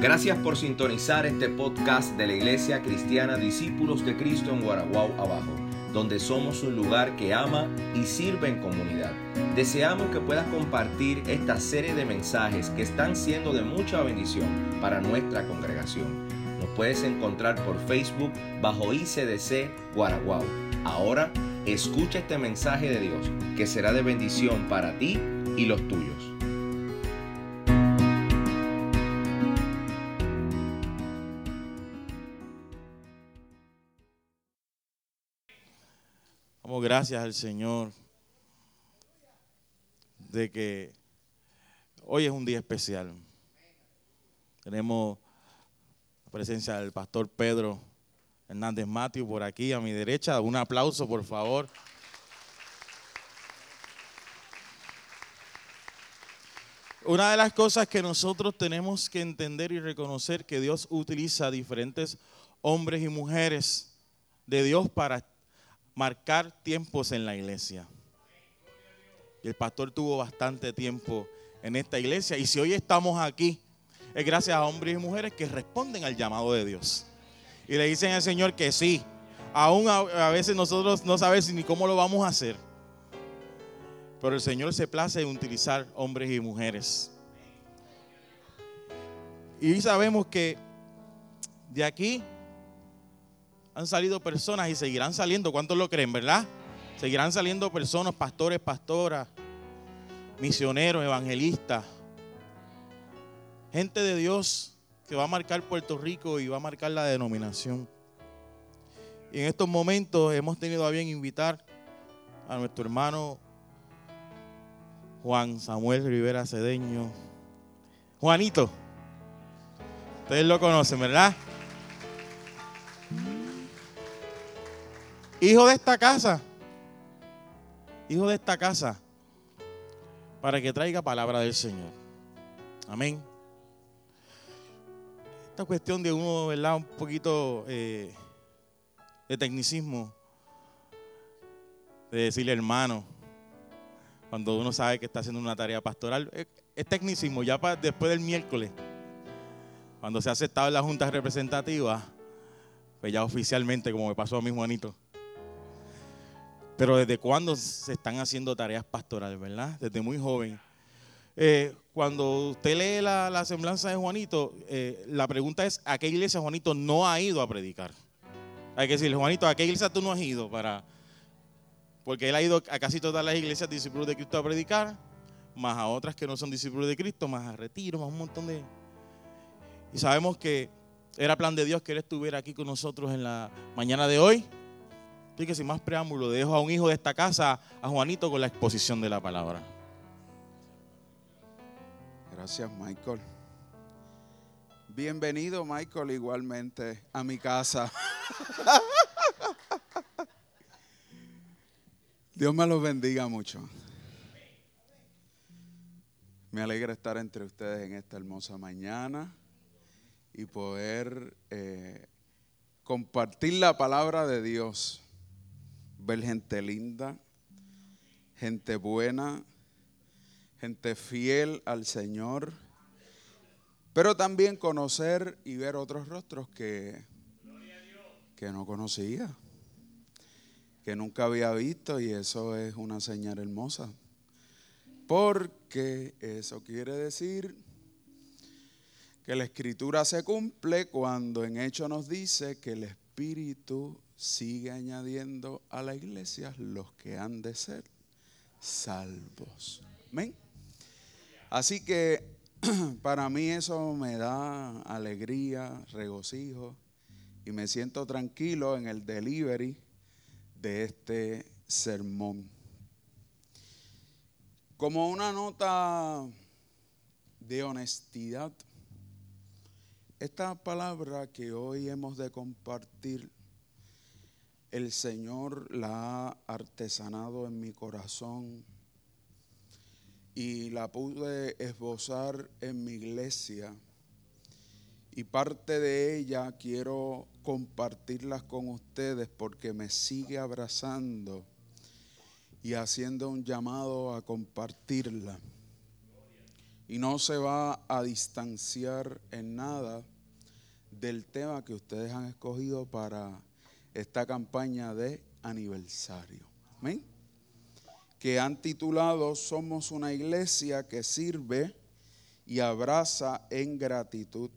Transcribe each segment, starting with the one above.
Gracias por sintonizar este podcast de la Iglesia Cristiana Discípulos de Cristo en Guaraguao Abajo, donde somos un lugar que ama y sirve en comunidad. Deseamos que puedas compartir esta serie de mensajes que están siendo de mucha bendición para nuestra congregación. Nos puedes encontrar por Facebook bajo ICDC Guaraguao. Ahora, escucha este mensaje de Dios que será de bendición para ti y los tuyos. Gracias al Señor de que hoy es un día especial. Tenemos la presencia del pastor Pedro Hernández Matthew por aquí a mi derecha. Un aplauso, por favor. Una de las cosas que nosotros tenemos que entender y reconocer que Dios utiliza diferentes hombres y mujeres de Dios para marcar tiempos en la iglesia. Y el pastor tuvo bastante tiempo en esta iglesia. Y si hoy estamos aquí, es gracias a hombres y mujeres que responden al llamado de Dios. Y le dicen al Señor que sí. Aún a, veces nosotros no sabemos ni cómo lo vamos a hacer. Pero el Señor se place en utilizar hombres y mujeres. Y sabemos que de aquí han salido personas y seguirán saliendo. ¿Cuántos lo creen, verdad? Seguirán saliendo personas, pastores, pastoras, misioneros, evangelistas, gente de Dios que va a marcar Puerto Rico y va a marcar la denominación. Y en estos momentos hemos tenido a bien invitar a nuestro hermano Juan Samuel Rivera Cedeño. Juanito, ustedes lo conocen, ¿verdad? Hijo de esta casa, hijo de esta casa, para que traiga palabra del Señor. Amén. Esta cuestión de uno, ¿verdad? Un poquito eh, de tecnicismo, de decirle hermano, cuando uno sabe que está haciendo una tarea pastoral, es, tecnicismo, ya después del miércoles, cuando se ha aceptado en la Junta Representativa, pues ya oficialmente, como me pasó a mi Juanito. Pero desde cuándo se están haciendo tareas pastorales, ¿verdad? Desde muy joven. Eh, cuando usted lee la, la semblanza de Juanito, eh, la pregunta es, ¿a qué iglesia Juanito no ha ido a predicar? Hay que decirle, Juanito, ¿a qué iglesia tú no has ido? para Porque él ha ido a casi todas las iglesias discípulos de Cristo a predicar, más a otras que no son discípulos de Cristo, más a retiro, más un montón de... Y sabemos que era plan de Dios que él estuviera aquí con nosotros en la mañana de hoy. Así que sin más preámbulo, dejo a un hijo de esta casa, a Juanito, con la exposición de la palabra. Gracias, Michael. Bienvenido, Michael, igualmente a mi casa. Dios me los bendiga mucho. Me alegra estar entre ustedes en esta hermosa mañana y poder eh, compartir la palabra de Dios ver gente linda, gente buena, gente fiel al Señor, pero también conocer y ver otros rostros que, que no conocía, que nunca había visto y eso es una señal hermosa, porque eso quiere decir que la escritura se cumple cuando en hecho nos dice que el Espíritu sigue añadiendo a la iglesia los que han de ser salvos. Así que para mí eso me da alegría, regocijo y me siento tranquilo en el delivery de este sermón. Como una nota de honestidad, esta palabra que hoy hemos de compartir el Señor la ha artesanado en mi corazón y la pude esbozar en mi iglesia. Y parte de ella quiero compartirlas con ustedes porque me sigue abrazando y haciendo un llamado a compartirla. y no se va a distanciar en nada del tema que ustedes han escogido para esta campaña de aniversario. Amén. Que han titulado Somos una iglesia que sirve y abraza en gratitud.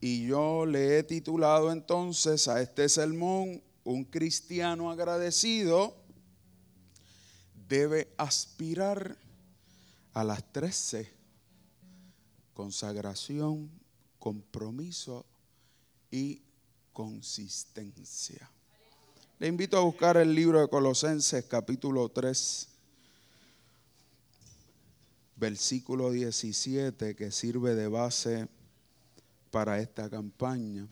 Y yo le he titulado entonces a este sermón, Un cristiano agradecido debe aspirar a las tres C, consagración, compromiso y consistencia. Le invito a buscar el libro de Colosenses capítulo 3, versículo 17, que sirve de base para esta campaña.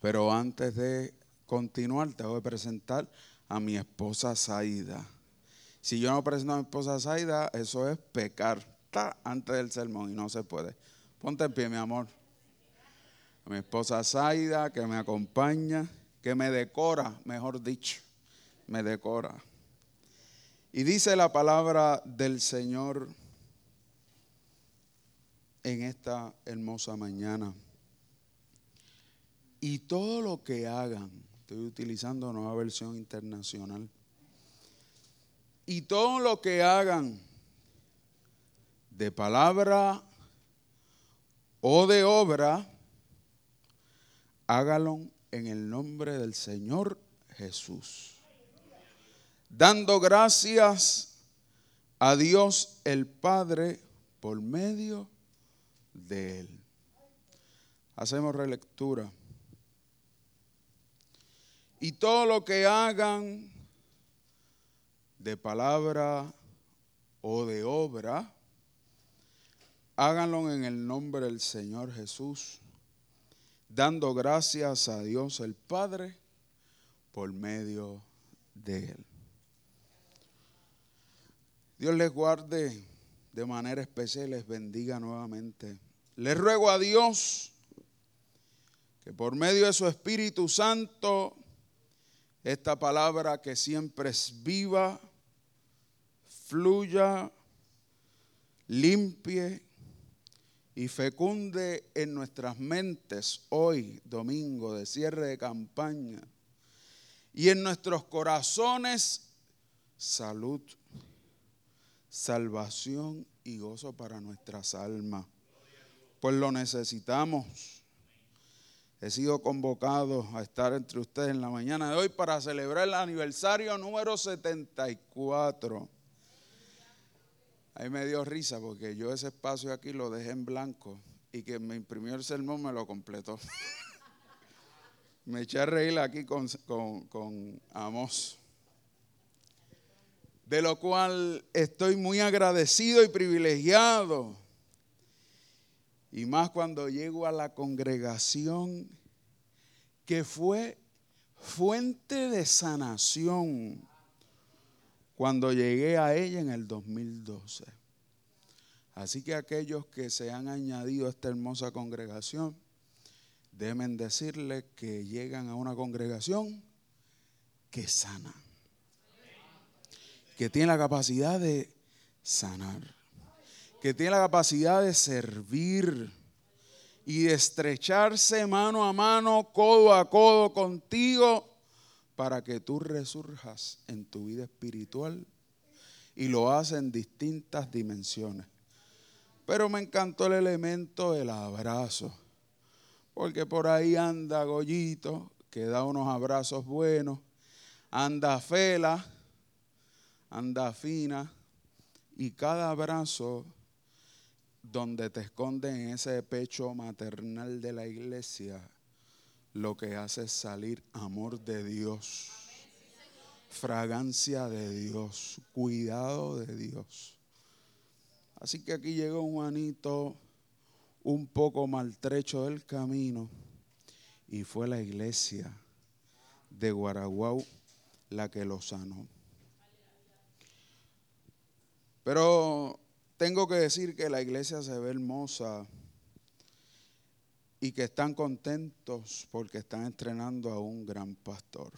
Pero antes de continuar, te voy a presentar a mi esposa Zaida. Si yo no presento a mi esposa Zaida, eso es pecar. Está antes del sermón y no se puede. Ponte en pie, mi amor. A mi esposa Zaida, que me acompaña, que me decora, mejor dicho, me decora. Y dice la palabra del Señor en esta hermosa mañana. Y todo lo que hagan, estoy utilizando nueva versión internacional y todo lo que hagan de palabra o de obra, hágalo en el nombre del Señor Jesús. Dando gracias a Dios el Padre por medio de Él. Hacemos relectura. Y todo lo que hagan de palabra o de obra, háganlo en el nombre del Señor Jesús, dando gracias a Dios el Padre por medio de Él. Dios les guarde de manera especial, les bendiga nuevamente. Les ruego a Dios que por medio de su Espíritu Santo, esta palabra que siempre es viva, fluya, limpie y fecunde en nuestras mentes hoy, domingo de cierre de campaña, y en nuestros corazones salud, salvación y gozo para nuestras almas. Pues lo necesitamos. He sido convocado a estar entre ustedes en la mañana de hoy para celebrar el aniversario número 74 Ahí me dio risa porque yo ese espacio aquí lo dejé en blanco y que me imprimió el sermón me lo completó. me eché a reír aquí con, con, con Amos. De lo cual estoy muy agradecido y privilegiado. Y más cuando llego a la congregación que fue fuente de sanación cuando llegué a ella en el 2012. Así que aquellos que se han añadido a esta hermosa congregación, deben decirle que llegan a una congregación que sana, que tiene la capacidad de sanar, que tiene la capacidad de servir y de estrecharse mano a mano, codo a codo contigo para que tú resurjas en tu vida espiritual y lo hace en distintas dimensiones. Pero me encantó el elemento del abrazo, porque por ahí anda Goyito, que da unos abrazos buenos, anda Fela, anda Fina, y cada abrazo donde te esconde en ese pecho maternal de la iglesia lo que hace es salir amor de Dios, fragancia de Dios, cuidado de Dios. Así que aquí llegó un anito un poco maltrecho del camino y fue la iglesia de Guaraguau la que lo sanó. Pero tengo que decir que la iglesia se ve hermosa y que están contentos porque están entrenando a un gran pastor,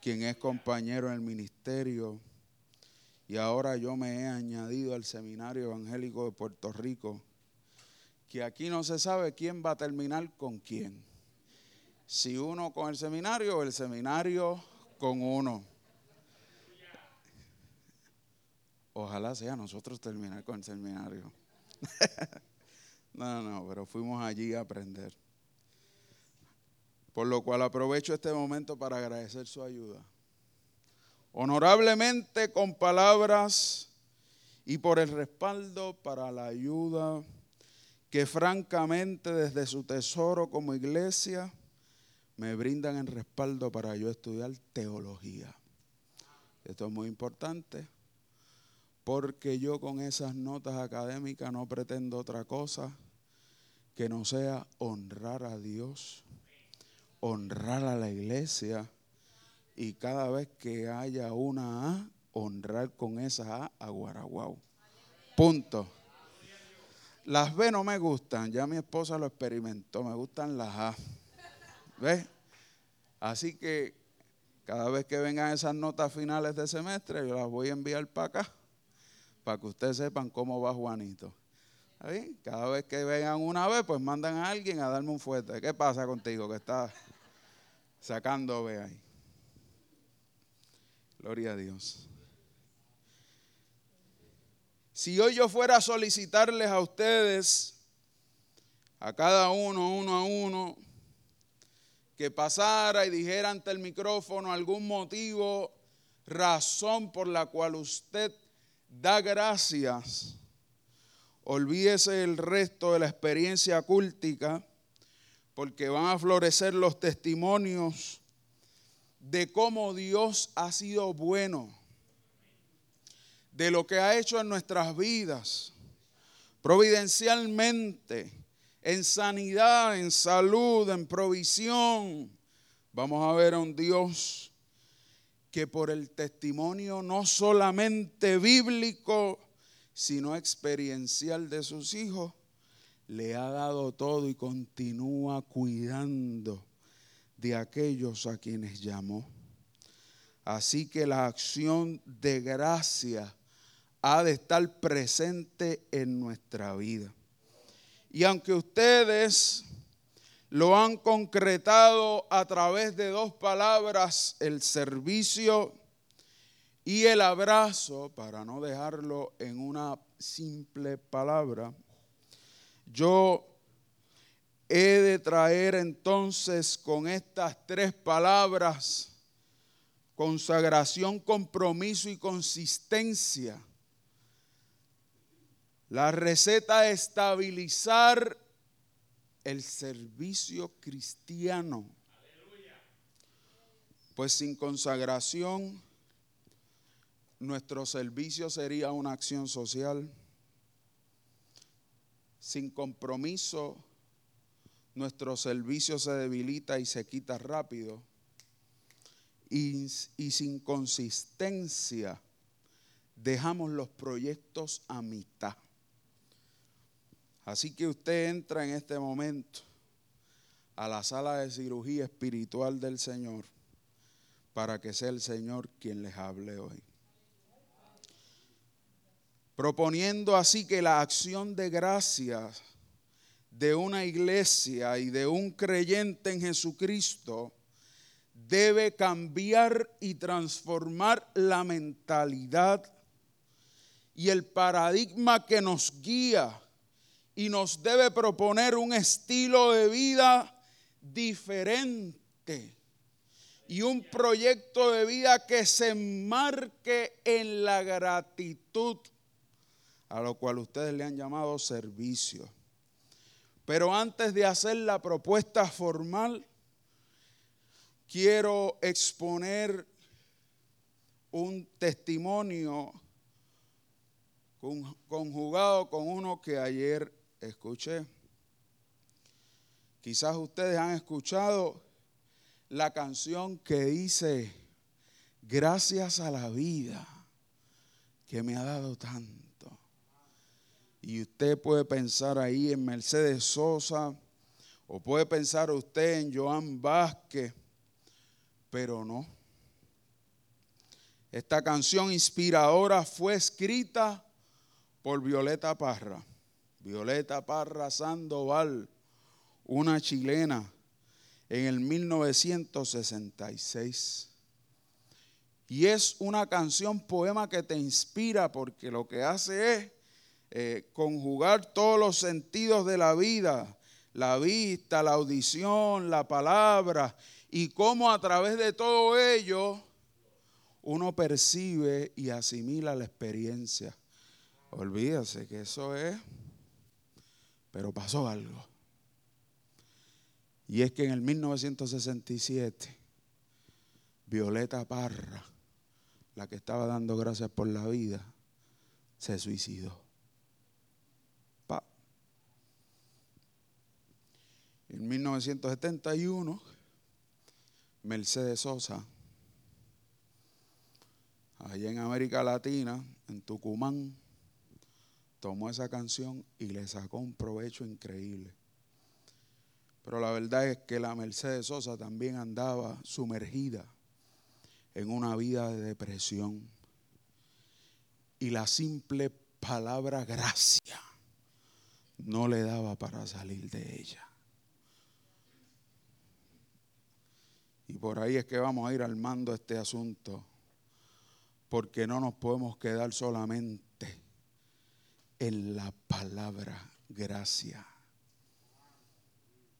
quien es compañero en el ministerio y ahora yo me he añadido al Seminario Evangélico de Puerto Rico, que aquí no se sabe quién va a terminar con quién. Si uno con el seminario o el seminario con uno. Ojalá sea nosotros terminar con el seminario. no, no, pero fuimos allí a aprender. Por lo cual aprovecho este momento para agradecer su ayuda. Honorablemente con palabras y por el respaldo para la ayuda que francamente desde su tesoro como iglesia me brindan en respaldo para yo estudiar teología. Esto es muy importante porque yo con esas notas académicas no pretendo otra cosa que no sea honrar a Dios, honrar a la iglesia y cada vez que haya una A, honrar con esa A a Guaraguao. Punto. Las B no me gustan, ya mi esposa lo experimentó, me gustan las A. ¿Ves? Así que cada vez que vengan esas notas finales de semestre, yo las voy a enviar para acá, para que ustedes sepan cómo va Juanito. Cada vez que vengan una vez, pues mandan a alguien a darme un fuerte. ¿Qué pasa contigo que estás sacando B ahí? Gloria a Dios. Si hoy yo fuera a solicitarles a ustedes, a cada uno, uno a uno, que pasara y dijera ante el micrófono algún motivo, razón por la cual usted da gracias, olvídese el resto de la experiencia cúltica, porque van a florecer los testimonios de cómo Dios ha sido bueno, de lo que ha hecho en nuestras vidas, providencialmente, en sanidad, en salud, en provisión. Vamos a ver a un Dios que por el testimonio no solamente bíblico, sino experiencial de sus hijos, le ha dado todo y continúa cuidando de aquellos a quienes llamó. Así que la acción de gracia ha de estar presente en nuestra vida. Y aunque ustedes lo han concretado a través de dos palabras, el servicio y el abrazo, para no dejarlo en una simple palabra, yo he de traer entonces con estas tres palabras consagración, compromiso y consistencia. La receta es estabilizar el servicio cristiano. Pues sin consagración, nuestro servicio sería una acción social. Sin compromiso, nuestro servicio se debilita y se quita rápido. Y, sin consistencia dejamos los proyectos a mitad. Así que usted entra en este momento a la sala de cirugía espiritual del Señor para que sea el Señor quien les hable hoy. Proponiendo así que la acción de gracias de una iglesia y de un creyente en Jesucristo debe cambiar y transformar la mentalidad y el paradigma que nos guía y nos debe proponer un estilo de vida diferente y un proyecto de vida que se enmarque en la gratitud, a lo cual ustedes le han llamado servicio. Pero antes de hacer la propuesta formal, quiero exponer un testimonio conjugado con uno que ayer escuché. Quizás ustedes han escuchado la canción que dice, gracias a la vida que me ha dado tanto. Y usted puede pensar ahí en Mercedes Sosa, o puede pensar usted en Joan Vázquez, pero no. Esta canción inspiradora fue escrita por Violeta Parra. Violeta Parra Sandoval, una chilena, en el 1966. Y es una canción, poema que te inspira porque lo que hace es eh, conjugar todos los sentidos de la vida, la vista, la audición, la palabra, y cómo a través de todo ello uno percibe y asimila la experiencia. Olvídase que eso es, pero pasó algo. Y es que en el 1967, Violeta Parra, la que estaba dando gracias por la vida, se suicidó. En 1971, Mercedes Sosa, allá en América Latina, en Tucumán, tomó esa canción y le sacó un provecho increíble. Pero la verdad es que la Mercedes Sosa también andaba sumergida en una vida de depresión. Y la simple palabra gracia no le daba para salir de ella. Y por ahí es que vamos a ir armando este asunto, porque no nos podemos quedar solamente en la palabra gracia,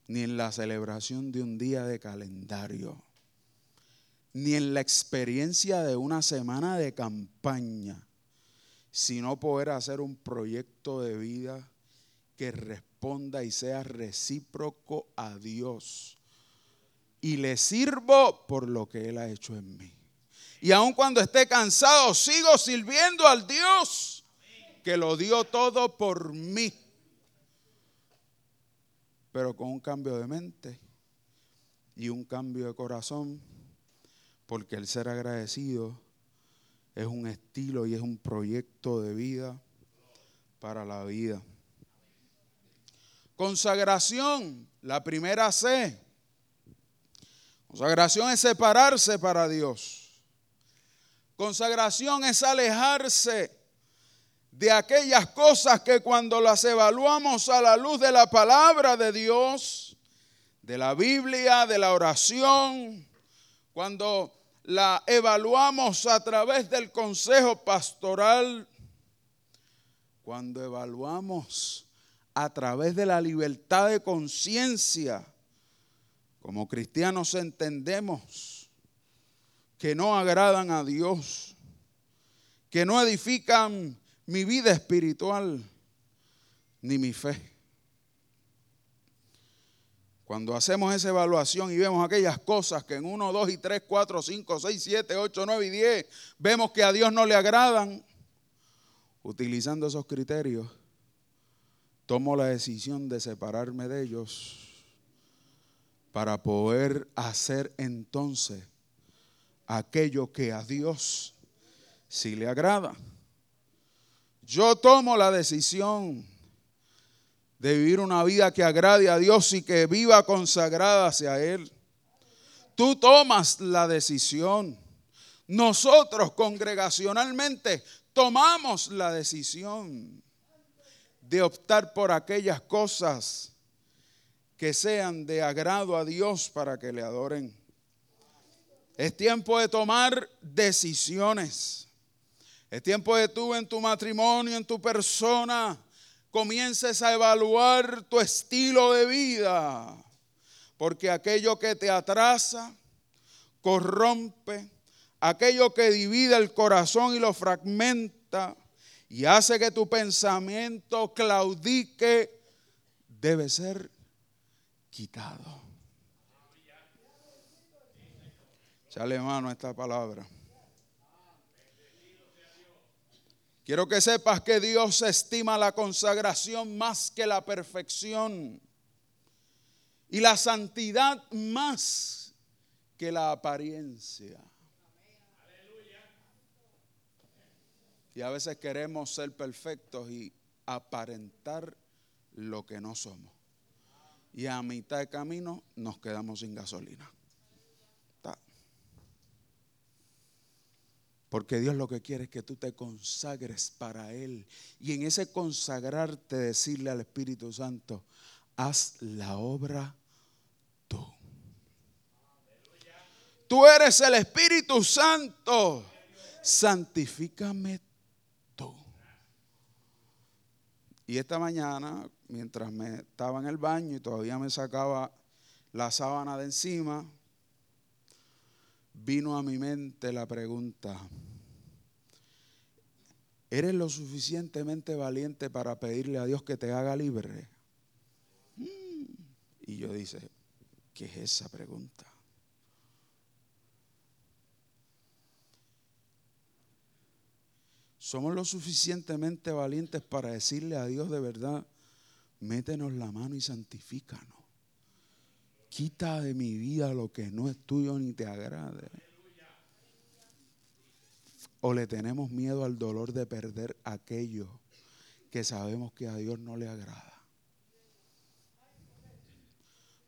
ni en la celebración de un día de calendario, ni en la experiencia de una semana de campaña, sino poder hacer un proyecto de vida que responda y sea recíproco a Dios y le sirvo por lo que Él ha hecho en mí. Y aun cuando esté cansado, sigo sirviendo al Dios que lo dio todo por mí. Pero con un cambio de mente y un cambio de corazón, porque el ser agradecido es un estilo y es un proyecto de vida para la vida. Consagración, la primera C Consagración es separarse para Dios. Consagración es alejarse de aquellas cosas que cuando las evaluamos a la luz de la palabra de Dios, de la Biblia, de la oración, cuando la evaluamos a través del consejo pastoral, cuando evaluamos a través de la libertad de conciencia, como cristianos entendemos que no agradan a Dios, que no edifican mi vida espiritual ni mi fe. Cuando hacemos esa evaluación y vemos aquellas cosas que en 1, 2 y 3, 4, 5, 6, 7, 8, 9 y 10 vemos que a Dios no le agradan, utilizando esos criterios, tomo la decisión de separarme de ellos para poder hacer entonces aquello que a Dios sí le agrada. Yo tomo la decisión de vivir una vida que agrade a Dios y que viva consagrada hacia Él. Tú tomas la decisión. Nosotros congregacionalmente tomamos la decisión de optar por aquellas cosas que sean de agrado a Dios para que le adoren. Es tiempo de tomar decisiones. Es tiempo de tú en tu matrimonio, en tu persona, comiences a evaluar tu estilo de vida. Porque aquello que te atrasa, corrompe, aquello que divide el corazón y lo fragmenta y hace que tu pensamiento claudique, debe ser quitado. Chale mano a esta palabra. Quiero que sepas que Dios estima la consagración más que la perfección y la santidad más que la apariencia. Y a veces queremos ser perfectos y aparentar lo que no somos y a mitad de camino nos quedamos sin gasolina. Porque Dios lo que quiere es que tú te consagres para Él. Y en ese consagrarte decirle al Espíritu Santo, haz la obra tú. Tú eres el Espíritu Santo. Santifícame tú. Y esta mañana, mientras me estaba en el baño y todavía me sacaba la sábana de encima, vino a mi mente la pregunta, ¿eres lo suficientemente valiente para pedirle a Dios que te haga libre? Mm. Y yo dice, ¿qué es esa pregunta? Somos lo suficientemente valientes para decirle a Dios de verdad, métenos la mano y santifícanos. Quita de mi vida lo que no es tuyo ni te agrade. O le tenemos miedo al dolor de perder aquello que sabemos que a Dios no le agrada.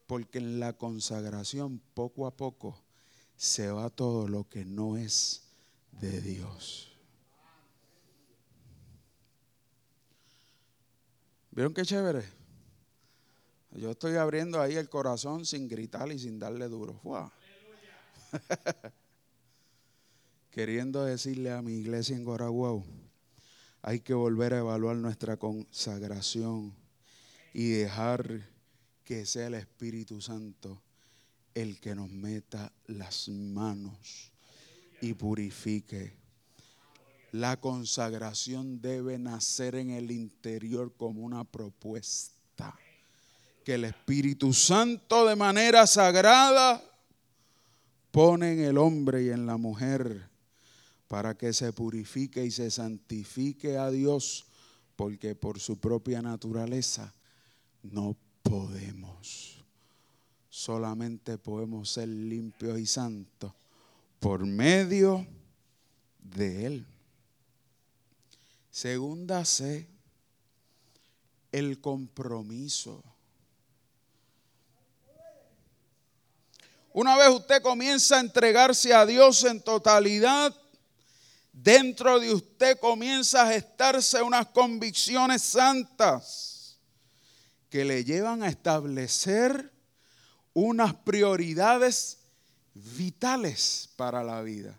Porque en la consagración poco a poco se va todo lo que no es de Dios. ¿Vieron qué chévere? Yo estoy abriendo ahí el corazón sin gritar y sin darle duro. Queriendo decirle a mi iglesia en Guaraguao, hay que volver a evaluar nuestra consagración y dejar que sea el Espíritu Santo el que nos meta las manos y purifique. La consagración debe nacer en el interior como una propuesta que el Espíritu Santo de manera sagrada pone en el hombre y en la mujer para que se purifique y se santifique a Dios, porque por su propia naturaleza no podemos. Solamente podemos ser limpios y santos por medio de Él. Segunda C, el compromiso. Una vez usted comienza a entregarse a Dios en totalidad, dentro de usted comienza a gestarse unas convicciones santas que le llevan a establecer unas prioridades vitales para la vida.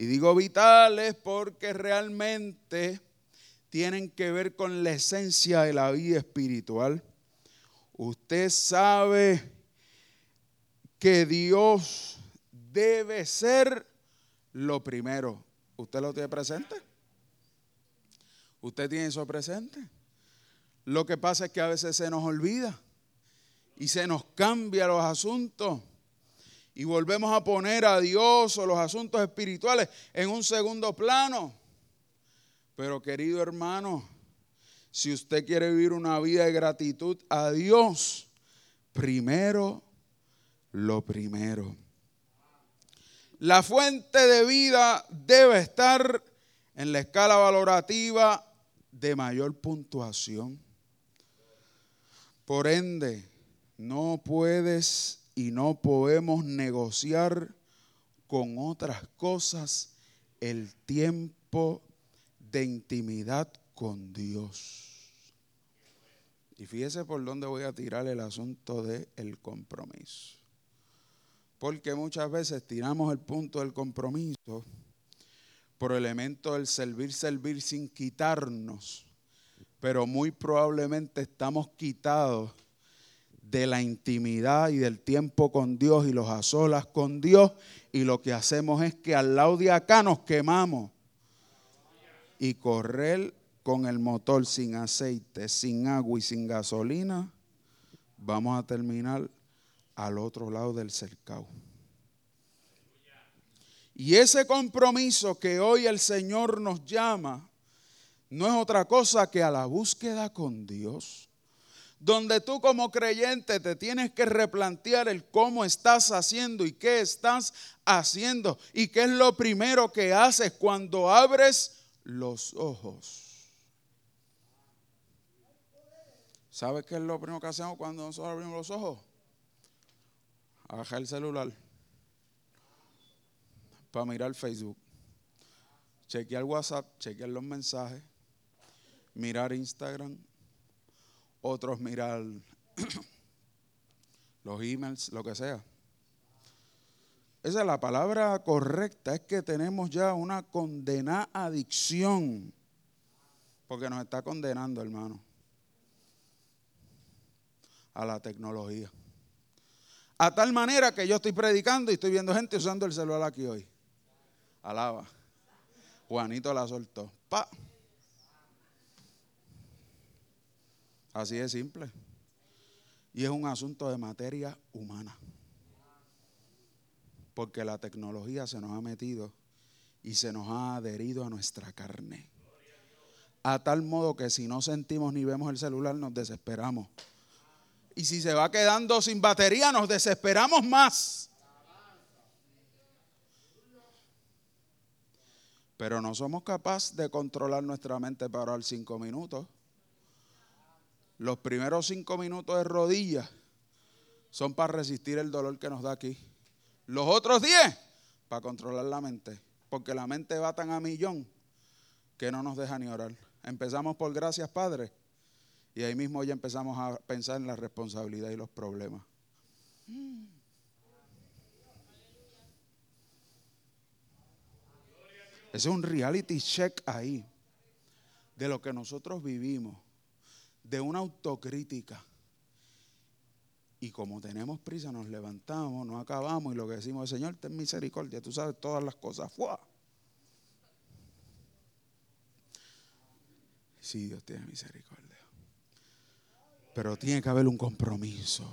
Y digo vitales porque realmente tienen que ver con la esencia de la vida espiritual. Usted sabe que Dios debe ser lo primero. ¿Usted lo tiene presente? ¿Usted tiene eso presente? Lo que pasa es que a veces se nos olvida y se nos cambia los asuntos y volvemos a poner a Dios o los asuntos espirituales en un segundo plano. Pero querido hermano, si usted quiere vivir una vida de gratitud a Dios, primero lo primero. La fuente de vida debe estar en la escala valorativa de mayor puntuación. Por ende, no puedes y no podemos negociar con otras cosas el tiempo de intimidad con Dios. Y fíjese por dónde voy a tirar el asunto del el compromiso. Porque muchas veces tiramos el punto del compromiso por elemento del servir, servir sin quitarnos. Pero muy probablemente estamos quitados de la intimidad y del tiempo con Dios y los a con Dios. Y lo que hacemos es que al lado de acá nos quemamos. Y correr con el motor sin aceite, sin agua y sin gasolina, vamos a terminar al otro lado del cercado. Y ese compromiso que hoy el Señor nos llama no es otra cosa que a la búsqueda con Dios, donde tú como creyente te tienes que replantear el cómo estás haciendo y qué estás haciendo y qué es lo primero que haces cuando abres los ojos. ¿Sabes qué es lo primero que hacemos cuando nosotros abrimos los ojos? bajar el celular para mirar Facebook. chequear WhatsApp, chequear los mensajes, mirar Instagram, otros mirar los emails, lo que sea. Esa es la palabra correcta, es que tenemos ya una condenada adicción, porque nos está condenando, hermano, a la tecnología. A tal manera que yo estoy predicando y estoy viendo gente usando el celular aquí hoy. Alaba. Juanito la soltó. Pa. Así de simple. Y es un asunto de materia humana. Porque la tecnología se nos ha metido y se nos ha adherido a nuestra carne. A tal modo que si no sentimos ni vemos el celular nos desesperamos. Y si se va quedando sin batería nos desesperamos más. Pero no somos capaces de controlar nuestra mente para orar cinco minutos. Los primeros cinco minutos de rodillas son para resistir el dolor que nos da aquí. Los otros diez para controlar la mente. Porque la mente va tan a millón que no nos deja ni orar. Empezamos por gracias, Padre. Y ahí mismo ya empezamos a pensar en la responsabilidad y los problemas. es un reality check ahí de lo que nosotros vivimos, de una autocrítica. Y como tenemos prisa, nos levantamos, nos acabamos y lo que decimos Señor, ten misericordia, tú sabes todas las cosas. ¡Fua! Sí, Dios tiene misericordia. Pero tiene que haber un compromiso.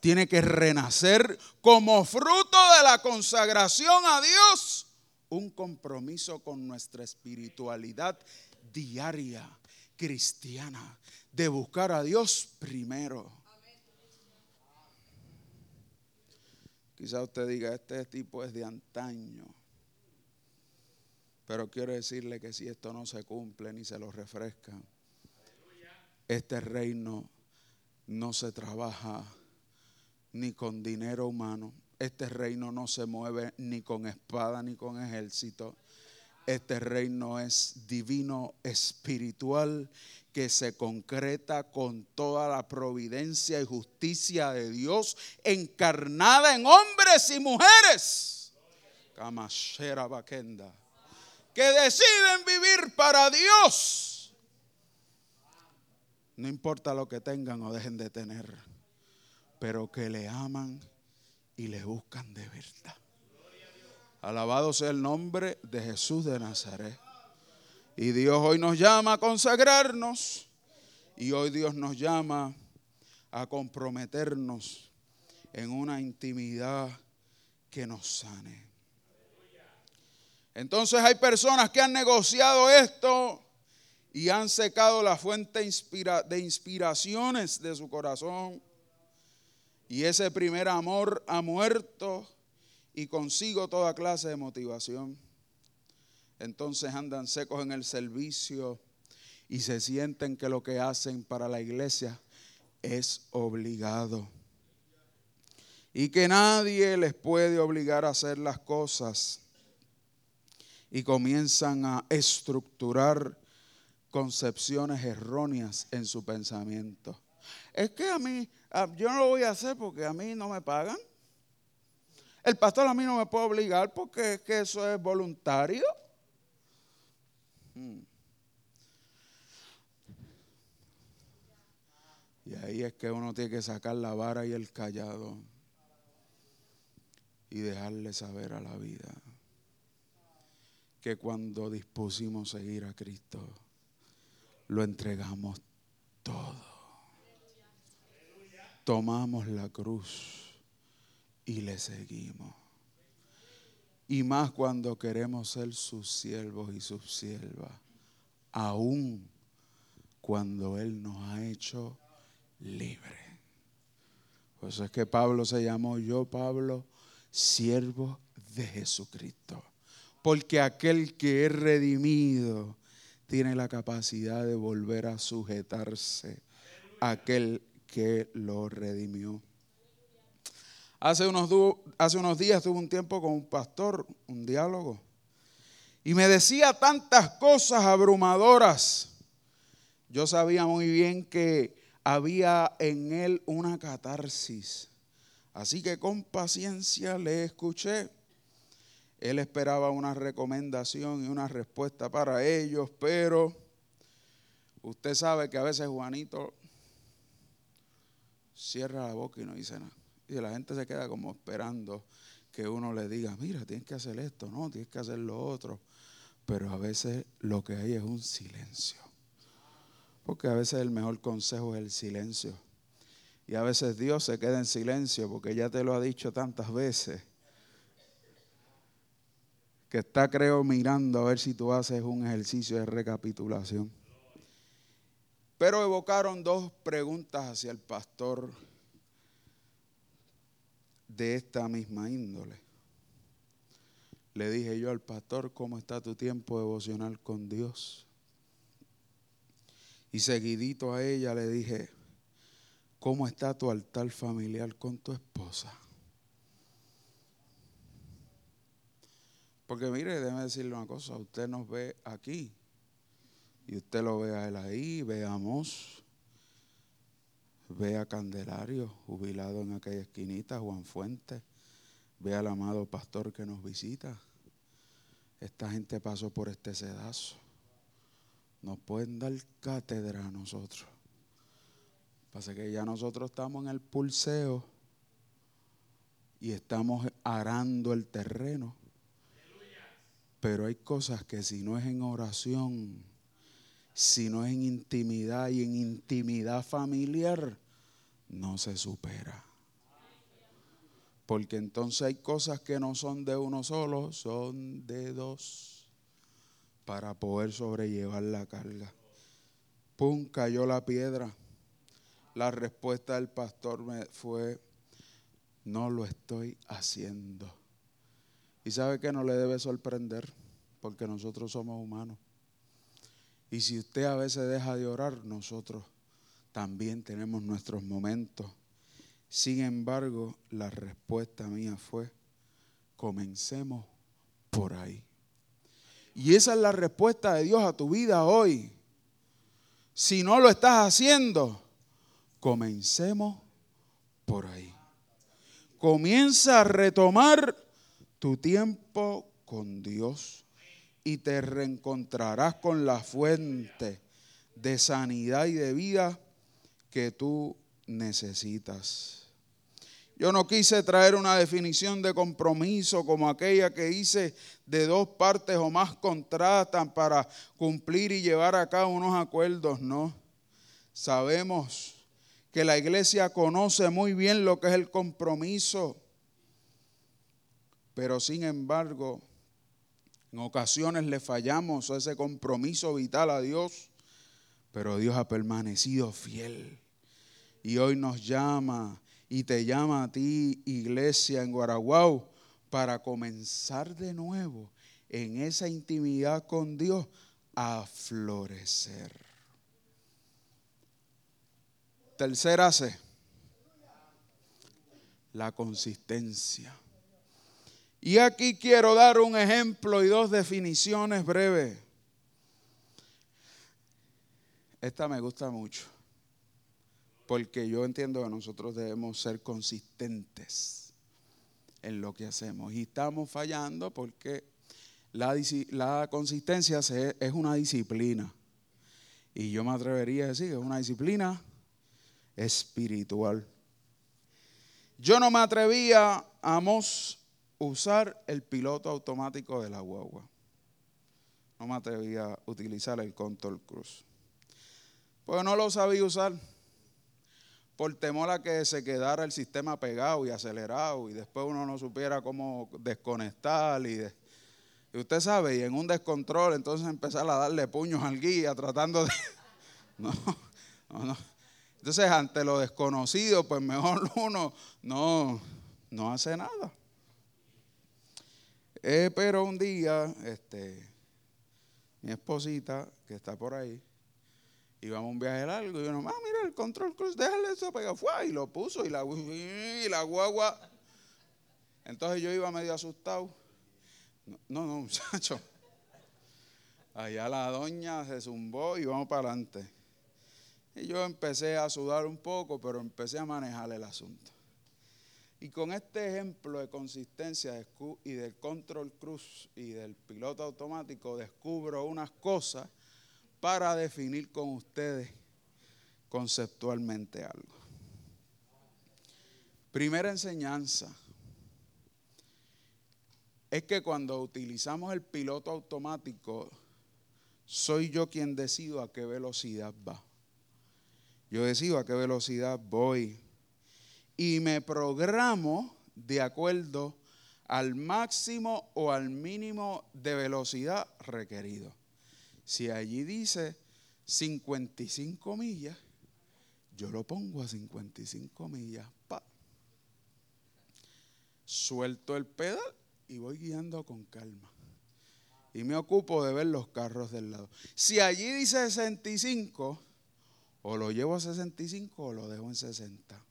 Tiene que renacer como fruto de la consagración a Dios un compromiso con nuestra espiritualidad diaria, cristiana, de buscar a Dios primero. Quizá usted diga, este tipo es de antaño. Pero quiero decirle que si esto no se cumple ni se lo refresca, este reino no se trabaja ni con dinero humano, este reino no se mueve ni con espada ni con ejército. Este reino es divino, espiritual, que se concreta con toda la providencia y justicia de Dios encarnada en hombres y mujeres. Que deciden vivir para Dios. No importa lo que tengan o dejen de tener, pero que le aman y le buscan de verdad. Alabado sea el nombre de Jesús de Nazaret. Y Dios hoy nos llama a consagrarnos y hoy Dios nos llama a comprometernos en una intimidad que nos sane. Entonces hay personas que han negociado esto y han secado la fuente de inspiraciones de su corazón y ese primer amor ha muerto y consigo toda clase de motivación. Entonces andan secos en el servicio y se sienten que lo que hacen para la iglesia es obligado. Y que nadie les puede obligar a hacer las cosas. Y comienzan a estructurar concepciones erróneas en su pensamiento. Es que a mí, yo no lo voy a hacer porque a mí no me pagan. El pastor a mí no me puede obligar porque es que eso es voluntario. Hmm. Y ahí es que uno tiene que sacar la vara y el callado y dejarle saber a la vida que cuando dispusimos seguir a Cristo, lo entregamos todo tomamos la cruz y le seguimos. Y más cuando queremos ser sus siervos y sus siervas, aún cuando Él nos ha hecho libre. Por eso es que Pablo se llamó yo, Pablo, siervo de Jesucristo. Porque aquel que es redimido tiene la capacidad de volver a sujetarse a aquel que lo redimió. Hace unos, días tuve un tiempo con un pastor, un diálogo, Y me decía tantas cosas abrumadoras. Yo sabía muy bien que había en él una catarsis. Así que con paciencia le escuché. Él esperaba una recomendación y una respuesta para ellos, pero usted sabe que a veces Juanito cierra la boca y no dice nada. Y la gente se queda como esperando que uno le diga, mira, tienes que hacer esto, no, tienes que hacer lo otro. Pero a veces lo que hay es un silencio. Porque a veces el mejor consejo es el silencio. Y a veces Dios se queda en silencio porque ya te lo ha dicho tantas veces. Que está, creo, mirando a ver si tú haces un ejercicio de recapitulación. Pero evocaron dos preguntas hacia el pastor de esta misma índole. Le dije yo al pastor, ¿cómo está tu tiempo devocional con Dios? Y seguidito a ella le dije, ¿cómo está tu altar familiar con tu esposa? Porque mire, déjeme decirle una cosa, usted nos ve aquí y usted lo ve a él ahí, veamos, ve a Candelario, jubilado en aquella esquinita, Juan Fuentes, ve al amado pastor que nos visita. Esta gente pasó por este sedazo nos pueden dar cátedra a nosotros. Pasa que ya nosotros estamos en el pulseo y estamos arando el terreno. Pero hay cosas que si no es en oración, si no es en intimidad y en intimidad familiar, no se supera. Porque entonces hay cosas que no son de uno solo, son de dos para poder sobrellevar la carga. Pum, cayó la piedra. La respuesta del pastor me fue, no lo estoy haciendo. Y sabe que no le debe sorprender, porque nosotros somos humanos. Y si usted a veces deja de orar, nosotros también tenemos nuestros momentos. Sin embargo, la respuesta mía fue, comencemos por ahí. Y esa es la respuesta de Dios a tu vida hoy. Si no lo estás haciendo, comencemos por ahí. Comienza a retomar tu tiempo con Dios y te reencontrarás con la fuente de sanidad y de vida que tú necesitas. Yo no quise traer una definición de compromiso como aquella que hice de dos partes o más contratan para cumplir y llevar a cabo unos acuerdos, no. Sabemos que la iglesia conoce muy bien lo que es el compromiso, pero sin embargo, en ocasiones le fallamos a ese compromiso vital a Dios, pero Dios ha permanecido fiel y hoy nos llama y te llama a ti, iglesia en Guaraguao, para comenzar de nuevo en esa intimidad con Dios a florecer. Tercera C, la consistencia. Y aquí quiero dar un ejemplo y dos definiciones breves. Esta me gusta mucho porque yo entiendo que nosotros debemos ser consistentes en lo que hacemos. Y estamos fallando porque la, consistencia es una disciplina. Y yo me atrevería a decir que es una disciplina espiritual. Yo no me atrevía, a usar el piloto automático de la guagua. No me atrevía a utilizar el control cruz. Porque no lo sabía usar por temor a que se quedara el sistema pegado y acelerado y después uno no supiera cómo desconectar y, usted sabe, y en un descontrol entonces empezar a darle puños al guía tratando de... no, no, no. Entonces ante lo desconocido pues mejor uno no, no hace nada. Eh, pero un día, este, mi esposita, que está por ahí, íbamos a un viaje largo y uno, ah, mira el control cruz, déjale eso pegado, fue y lo puso y la, y la guagua. Entonces yo iba medio asustado. No, no, muchacho. Allá la doña se zumbó y vamos para adelante. Y yo empecé a sudar un poco, pero empecé a manejar el asunto. Y con este ejemplo de consistencia y del control cruz y del piloto automático descubro unas cosas para definir con ustedes conceptualmente algo. Primera enseñanza es que cuando utilizamos el piloto automático, soy yo quien decido a qué velocidad va. Yo decido a qué velocidad voy. Y me programo de acuerdo al máximo o al mínimo de velocidad requerido. Si allí dice 55 millas, yo lo pongo a 55 millas. Pa. Suelto el pedal y voy guiando con calma. Y me ocupo de ver los carros del lado. Si allí dice 65, o lo llevo a 65 o lo dejo en 60.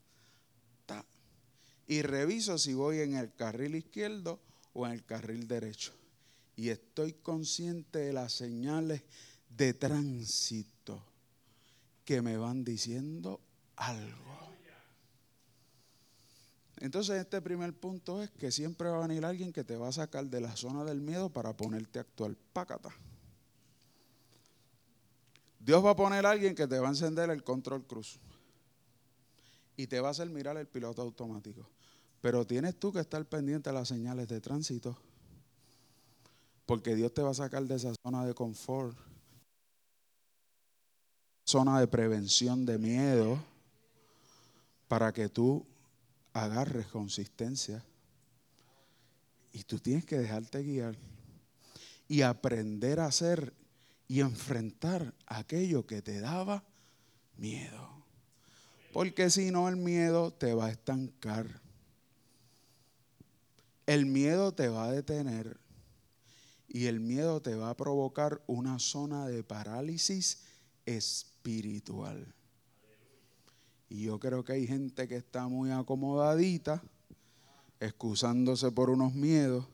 Y reviso si voy en el carril izquierdo o en el carril derecho. Y estoy consciente de las señales de tránsito que me van diciendo algo. Entonces este primer punto es que siempre va a venir alguien que te va a sacar de la zona del miedo para ponerte a actuar. Pácata. Dios va a poner a alguien que te va a encender el control cruz y te va a hacer mirar el piloto automático. Pero tienes tú que estar pendiente a las señales de tránsito. Porque Dios te va a sacar de esa zona de confort, zona de prevención de miedo, para que tú agarres consistencia. Y tú tienes que dejarte guiar y aprender a hacer y enfrentar aquello que te daba miedo. Porque si no, el miedo te va a estancar. El miedo te va a detener y el miedo te va a provocar una zona de parálisis espiritual. Y yo creo que hay gente que está muy acomodadita, excusándose por unos miedos,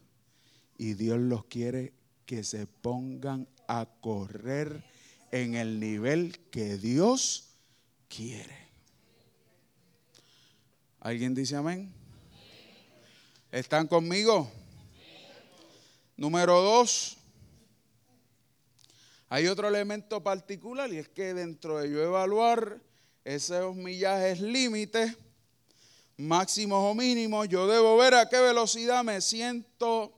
y Dios los quiere que se pongan a correr en el nivel que Dios quiere. ¿Alguien dice amén? ¿Están conmigo? Número dos. Hay otro elemento particular y es que dentro de yo evaluar esos millajes límites, máximos o mínimos, yo debo ver a qué velocidad me siento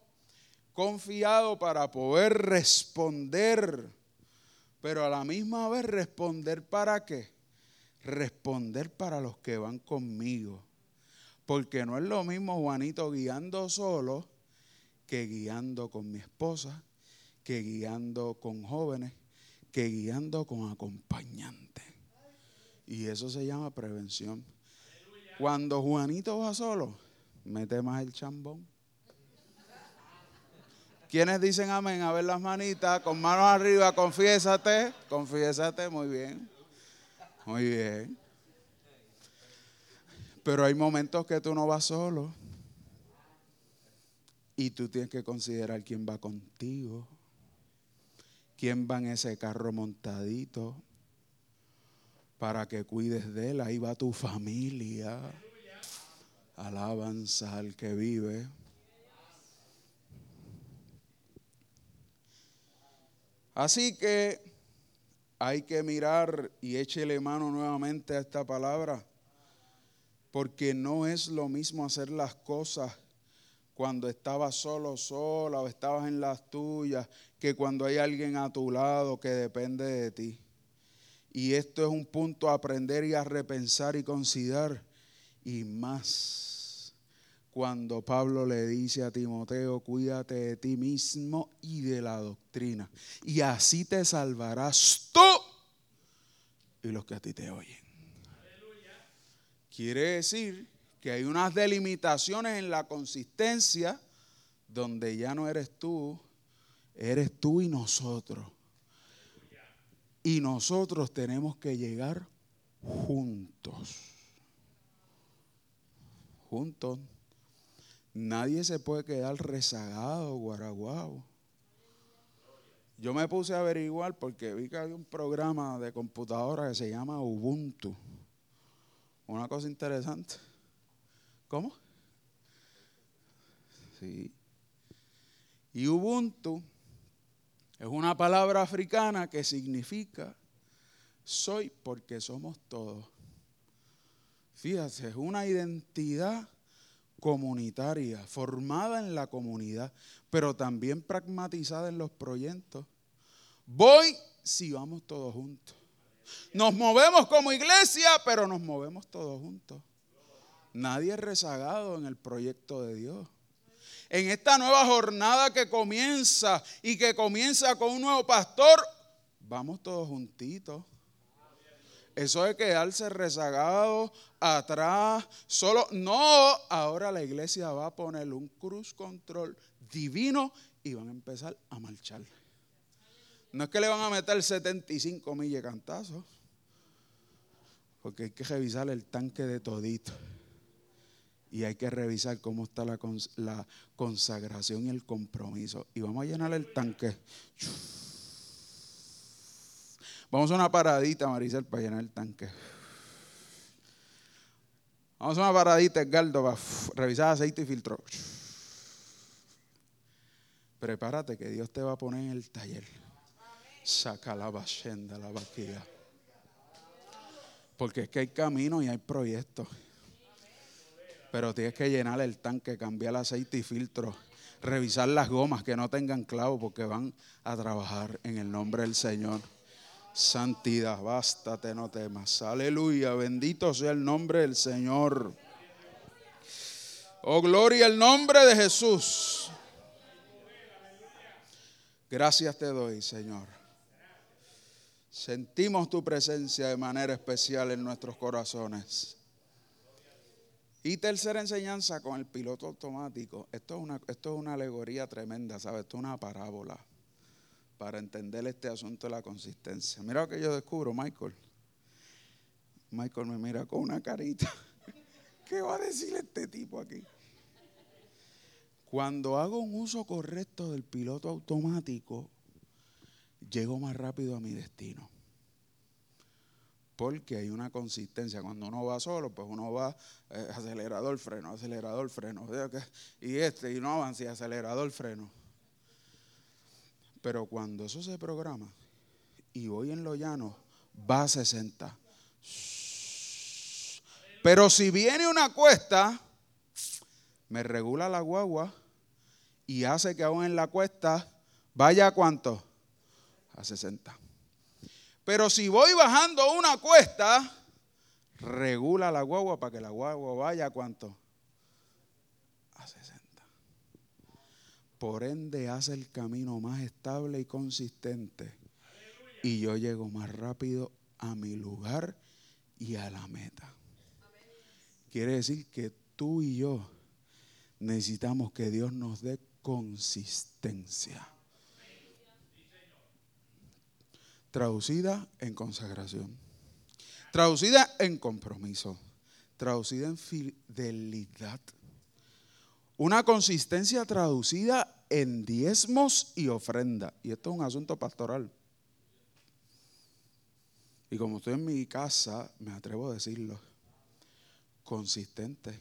confiado para poder responder, pero a la misma vez responder para qué? Responder para los que van conmigo. Porque no es lo mismo Juanito guiando solo que guiando con mi esposa, que guiando con jóvenes, que guiando con acompañantes. Y eso se llama prevención. Cuando Juanito va solo, mete más el chambón. ¿Quiénes dicen amén? A ver las manitas, con manos arriba, confiésate, confiésate, muy bien, muy bien. Pero hay momentos que tú no vas solo y tú tienes que considerar quién va contigo, quién va en ese carro montadito para que cuides de él. Ahí va tu familia. Alabanza al que vive. Así que hay que mirar y échele mano nuevamente a esta palabra, porque no es lo mismo hacer las cosas cuando estabas solo, sola o estabas en las tuyas, que cuando hay alguien a tu lado que depende de ti. Y esto es un punto a aprender y a repensar y considerar. Y más cuando Pablo le dice a Timoteo, cuídate de ti mismo y de la doctrina. Y así te salvarás tú y los que a ti te oyen. Quiere decir que hay unas delimitaciones en la consistencia donde ya no eres tú, eres tú y nosotros. Y nosotros tenemos que llegar juntos. Juntos. Nadie se puede quedar rezagado, guaraguao. yo me puse a averiguar porque vi que había un programa de computadora que se llama Ubuntu. Una cosa interesante. ¿Cómo? Sí. Y Ubuntu es una palabra africana que significa soy porque somos todos. Fíjate, es una identidad comunitaria, formada en la comunidad, pero también pragmatizada en los proyectos. Voy si vamos todos juntos. Nos movemos como iglesia, pero nos movemos todos juntos. Nadie es rezagado en el proyecto de Dios. En esta nueva jornada que comienza y que comienza con un nuevo pastor, vamos todos juntitos. Eso de quedarse rezagado atrás, solo. No, ahora la iglesia va a poner un cruz control divino y van a empezar a marchar. No es que le van a meter 75 millas cantazos, porque hay que revisar el tanque de todito. Y hay que revisar cómo está la, consagración y el compromiso. Y vamos a llenar el tanque. Vamos a una paradita, Maricel, para llenar el tanque. Vamos a una paradita, Edgardo, para revisar aceite y filtro. Prepárate que Dios te va a poner en el taller. Saca la bachenda, la vaquilla. Porque es que hay camino y hay proyectos. Pero tienes que llenar el tanque, cambiar el aceite y filtro. Revisar las gomas que no tengan clavo porque van a trabajar en el nombre del Señor santidad. Bástate, no temas. Aleluya. Bendito sea el nombre del Señor. Oh, gloria al nombre de Jesús. Gracias te doy, Señor. Sentimos tu presencia de manera especial en nuestros corazones. Y tercera enseñanza con el piloto automático. Esto es una, esto es una alegoría tremenda, ¿sabes? Esto es una parábola para entender este asunto de la consistencia. Mira lo que yo descubro, Michael. Michael me mira con una carita. ¿Qué va a decir este tipo aquí? Cuando hago un uso correcto del piloto automático, llego más rápido a mi destino. Porque hay una consistencia. Cuando uno va solo, pues uno va eh, acelerador, freno, acelerador, freno. Y este, y no avanza, y acelerador, freno. Pero cuando eso se programa y voy en lo llano, va a 60. Pero si viene una cuesta, me regula la guagua y hace que aún en la cuesta vaya a cuánto? A 60. Pero si voy bajando una cuesta, regula la guagua para que la guagua vaya a cuánto? por ende hace el camino más estable y consistente. Y yo llego más rápido a mi lugar y a la meta. Quiere decir que tú y yo necesitamos que Dios nos dé consistencia. Traducida en consagración. Traducida en compromiso. Traducida en fidelidad una consistencia traducida en diezmos y ofrenda. Y esto es un asunto pastoral. Y como estoy en mi casa, me atrevo a decirlo, consistente.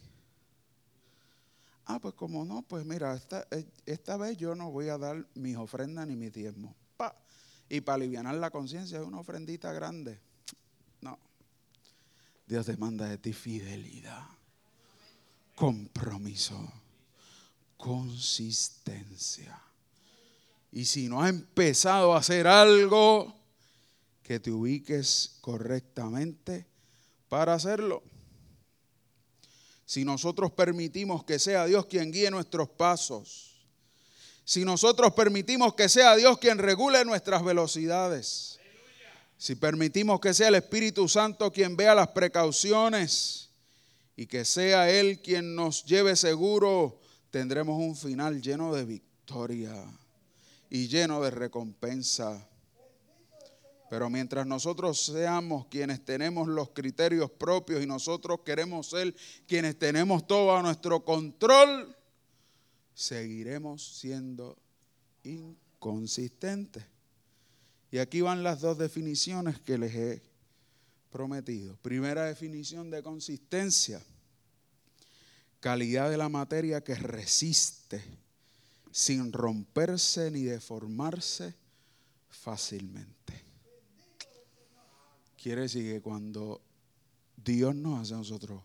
Ah, pues como no, pues mira, esta, esta vez yo no voy a dar mis ofrendas ni mis diezmos. Y para aliviar la conciencia de una ofrendita grande. No. Dios demanda de ti fidelidad, compromiso consistencia. Y si no has empezado a hacer algo, que te ubiques correctamente para hacerlo. Si nosotros permitimos que sea Dios quien guíe nuestros pasos, si nosotros permitimos que sea Dios quien regule nuestras velocidades, si permitimos que sea el Espíritu Santo quien vea las precauciones y que sea Él quien nos lleve seguro tendremos un final lleno de victoria y lleno de recompensa. Pero mientras nosotros seamos quienes tenemos los criterios propios y nosotros queremos ser quienes tenemos todo a nuestro control, seguiremos siendo inconsistentes. Y aquí van las dos definiciones que les he prometido. Primera definición de consistencia. Calidad de la materia que resiste sin romperse ni deformarse fácilmente. Quiere decir que cuando Dios nos hace a nosotros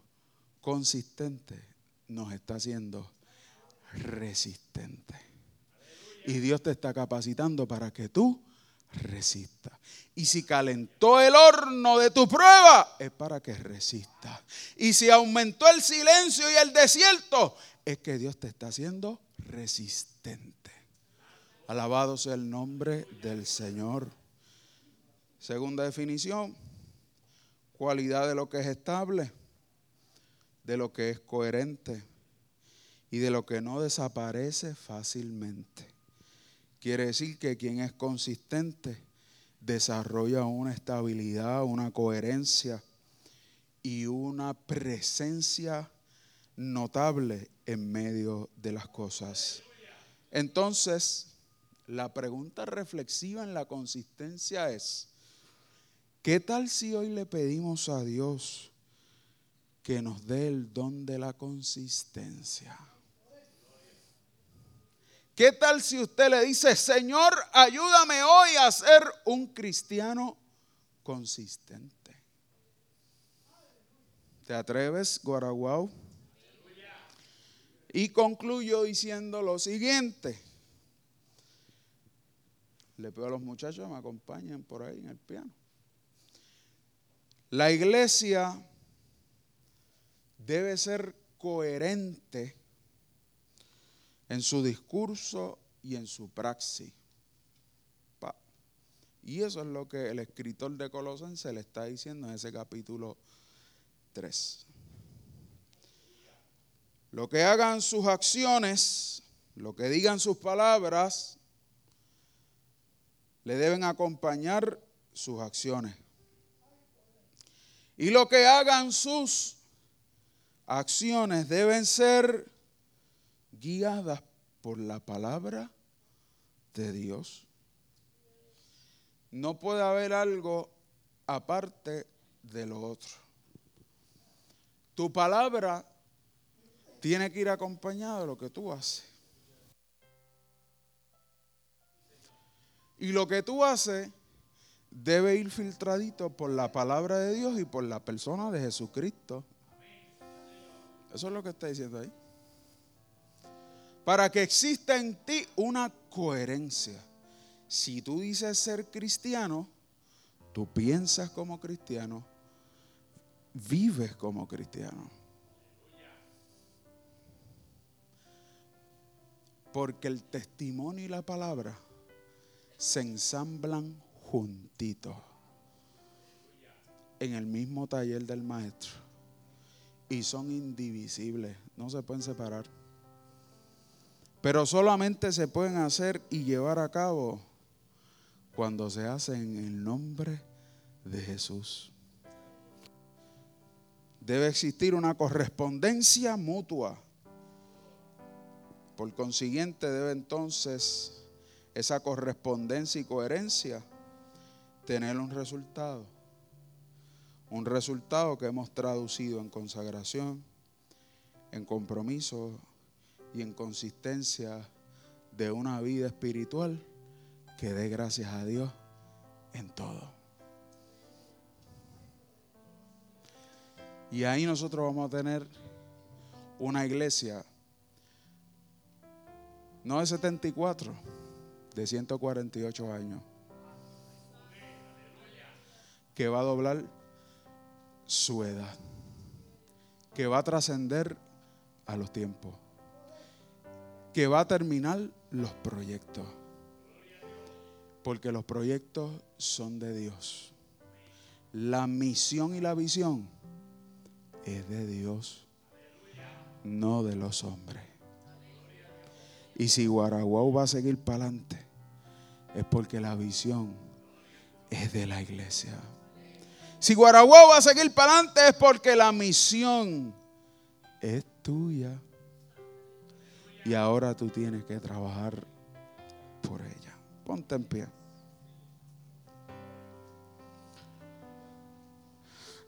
consistentes, nos está haciendo resistentes. Y Dios te está capacitando para que tú resistas. Y si calentó el horno de tu prueba, es para que resistas. Y si aumentó el silencio y el desierto, es que Dios te está haciendo resistente. Alabado sea el nombre del Señor. Segunda definición, cualidad de lo que es estable, de lo que es coherente y de lo que no desaparece fácilmente. Quiere decir que quien es consistente desarrolla una estabilidad, una coherencia y una presencia notable en medio de las cosas. Entonces, la pregunta reflexiva en la consistencia es, ¿qué tal si hoy le pedimos a Dios que nos dé el don de la consistencia? ¿Qué tal si usted le dice, Señor, ayúdame hoy a ser un cristiano consistente? ¿Te atreves, Guaraguao? Y concluyo diciendo lo siguiente. Le pido a los muchachos que me acompañen por ahí en el piano. La iglesia debe ser coherente en su discurso y en su praxis. Y eso es lo que el escritor de Colosenses le está diciendo en ese capítulo 3. Lo que hagan sus acciones, lo que digan sus palabras, le deben acompañar sus acciones. Y lo que hagan sus acciones deben ser guiadas por la palabra de Dios. No puede haber algo aparte de lo otro. Tu palabra tiene que ir acompañada de lo que tú haces. Y lo que tú haces debe ir filtradito por la palabra de Dios y por la persona de Jesucristo. Eso es lo que está diciendo ahí para que exista en ti una coherencia. Si tú dices ser cristiano, tú piensas como cristiano, vives como cristiano. Porque el testimonio y la palabra se ensamblan juntitos en el mismo taller del maestro y son indivisibles, no se pueden separar pero solamente se pueden hacer y llevar a cabo cuando se hacen en el nombre de Jesús. Debe existir una correspondencia mutua. Por consiguiente, debe entonces esa correspondencia y coherencia tener un resultado. Un resultado que hemos traducido en consagración, en compromiso y en consistencia de una vida espiritual que dé gracias a Dios en todo. Y ahí nosotros vamos a tener una iglesia, no de 74, de 148 años, que va a doblar su edad, que va a trascender a los tiempos que va a terminar los proyectos. Porque los proyectos son de Dios. La misión y la visión es de Dios, no de los hombres. Y si Guaraguao va a seguir para adelante, es porque la visión es de la iglesia. Si Guaraguao va a seguir para adelante, es porque la misión es tuya y ahora tú tienes que trabajar por ella. Ponte en pie.